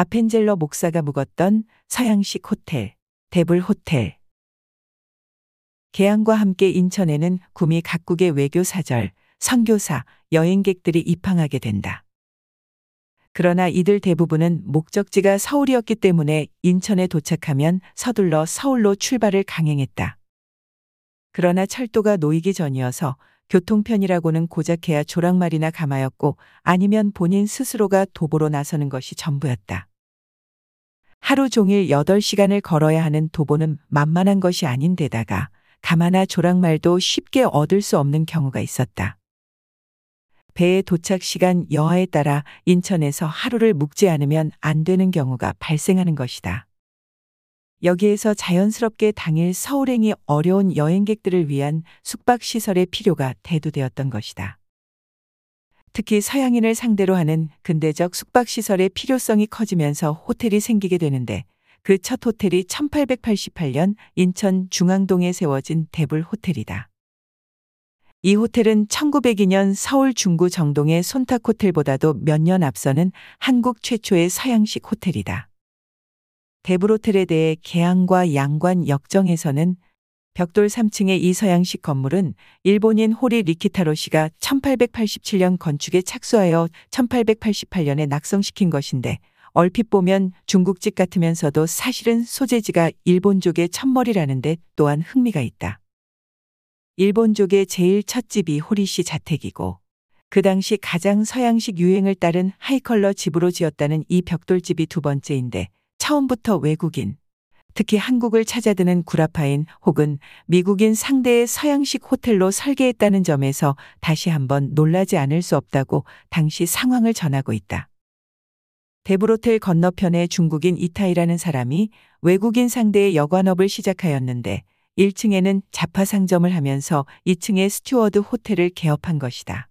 아펜젤러 목사가 묵었던 서양식 호텔, 데블 호텔. 개항과 함께 인천에는 구미 각국의 외교 사절, 선교사, 여행객들이 입항하게 된다. 그러나 이들 대부분은 목적지가 서울이었기 때문에 인천에 도착하면 서둘러 서울로 출발을 강행했다. 그러나 철도가 놓이기 전이어서 교통편이라고는 고작 해야 조랑말이나 가마였고 아니면 본인 스스로가 도보로 나서는 것이 전부였다. 하루 종일 8시간을 걸어야 하는 도보는 만만한 것이 아닌데다가 가마나 조랑말도 쉽게 얻을 수 없는 경우가 있었다. 배의 도착 시간 여하에 따라 인천에서 하루를 묵지 않으면 안 되는 경우가 발생하는 것이다. 여기에서 자연스럽게 당일 서울행이 어려운 여행객들을 위한 숙박시설의 필요가 대두되었던 것이다. 특히 서양인을 상대로 하는 근대적 숙박시설의 필요성이 커지면서 호텔이 생기게 되는데 그 첫 호텔이 1888년 인천 중앙동에 세워진 대불 호텔이다. 이 호텔은 1902년 서울 중구 정동의 손탁 호텔보다도 몇 년 앞서는 한국 최초의 서양식 호텔이다. 대불호텔에 대해 개항과 양관 역정에서는 벽돌 3층의 이 서양식 건물은 일본인 호리 리키타로 씨가 1887년 건축에 착수하여 1888년에 낙성시킨 것인데 얼핏 보면 중국집 같으면서도 사실은 소재지가 일본족의 첫머리라는데 또한 흥미가 있다. 일본족의 제일 첫 집이 호리 씨 자택이고 그 당시 가장 서양식 유행을 따른 하이컬러 집으로 지었다는 이 벽돌집이 두 번째인데 처음부터 외국인, 특히 한국을 찾아드는 구라파인 혹은 미국인 상대의 서양식 호텔로 설계했다는 점에서 다시 한번 놀라지 않을 수 없다고 당시 상황을 전하고 있다. 대불호텔 건너편에 중국인 이타이라는 사람이 외국인 상대의 여관업을 시작하였는데 1층에는 잡화 상점을 하면서 2층에 스튜어드 호텔을 개업한 것이다.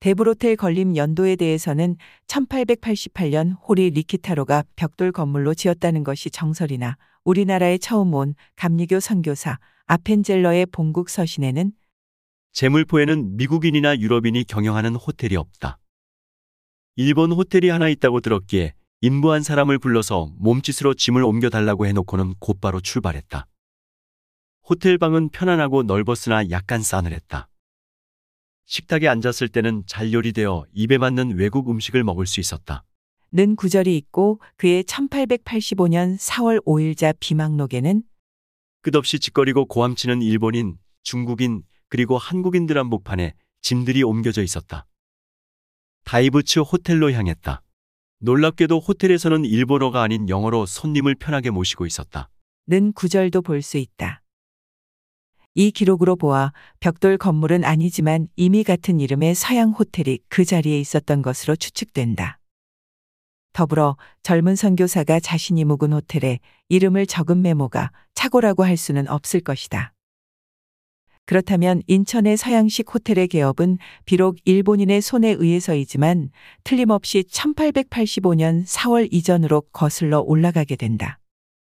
대불호텔 건립 연도에 대해서는 1888년 호리 리키타로가 벽돌 건물로 지었다는 것이 정설이나 우리나라에 처음 온 감리교 선교사 아펜젤러의 본국 서신에는 제물포에는 미국인이나 유럽인이 경영하는 호텔이 없다. 일본 호텔이 하나 있다고 들었기에 인부한 사람을 불러서 몸짓으로 짐을 옮겨달라고 해놓고는 곧바로 출발했다. 호텔 방은 편안하고 넓었으나 약간 싸늘했다. 식탁에 앉았을 때는 잘 요리되어 입에 맞는 외국 음식을 먹을 수 있었다. 는 구절이 있고 그의 1885년 4월 5일자 비망록에는 끝없이 짓거리고 고함치는 일본인, 중국인, 그리고 한국인들 한복판에 짐들이 옮겨져 있었다. 다이브츠 호텔로 향했다. 놀랍게도 호텔에서는 일본어가 아닌 영어로 손님을 편하게 모시고 있었다. 는 구절도 볼 수 있다. 이 기록으로 보아 벽돌 건물은 아니지만 이미 같은 이름의 서양 호텔이 그 자리에 있었던 것으로 추측된다. 더불어 젊은 선교사가 자신이 묵은 호텔에 이름을 적은 메모가 착오라고 할 수는 없을 것이다. 그렇다면 인천의 서양식 호텔의 개업은 비록 일본인의 손에 의해서이지만 틀림없이 1885년 4월 이전으로 거슬러 올라가게 된다.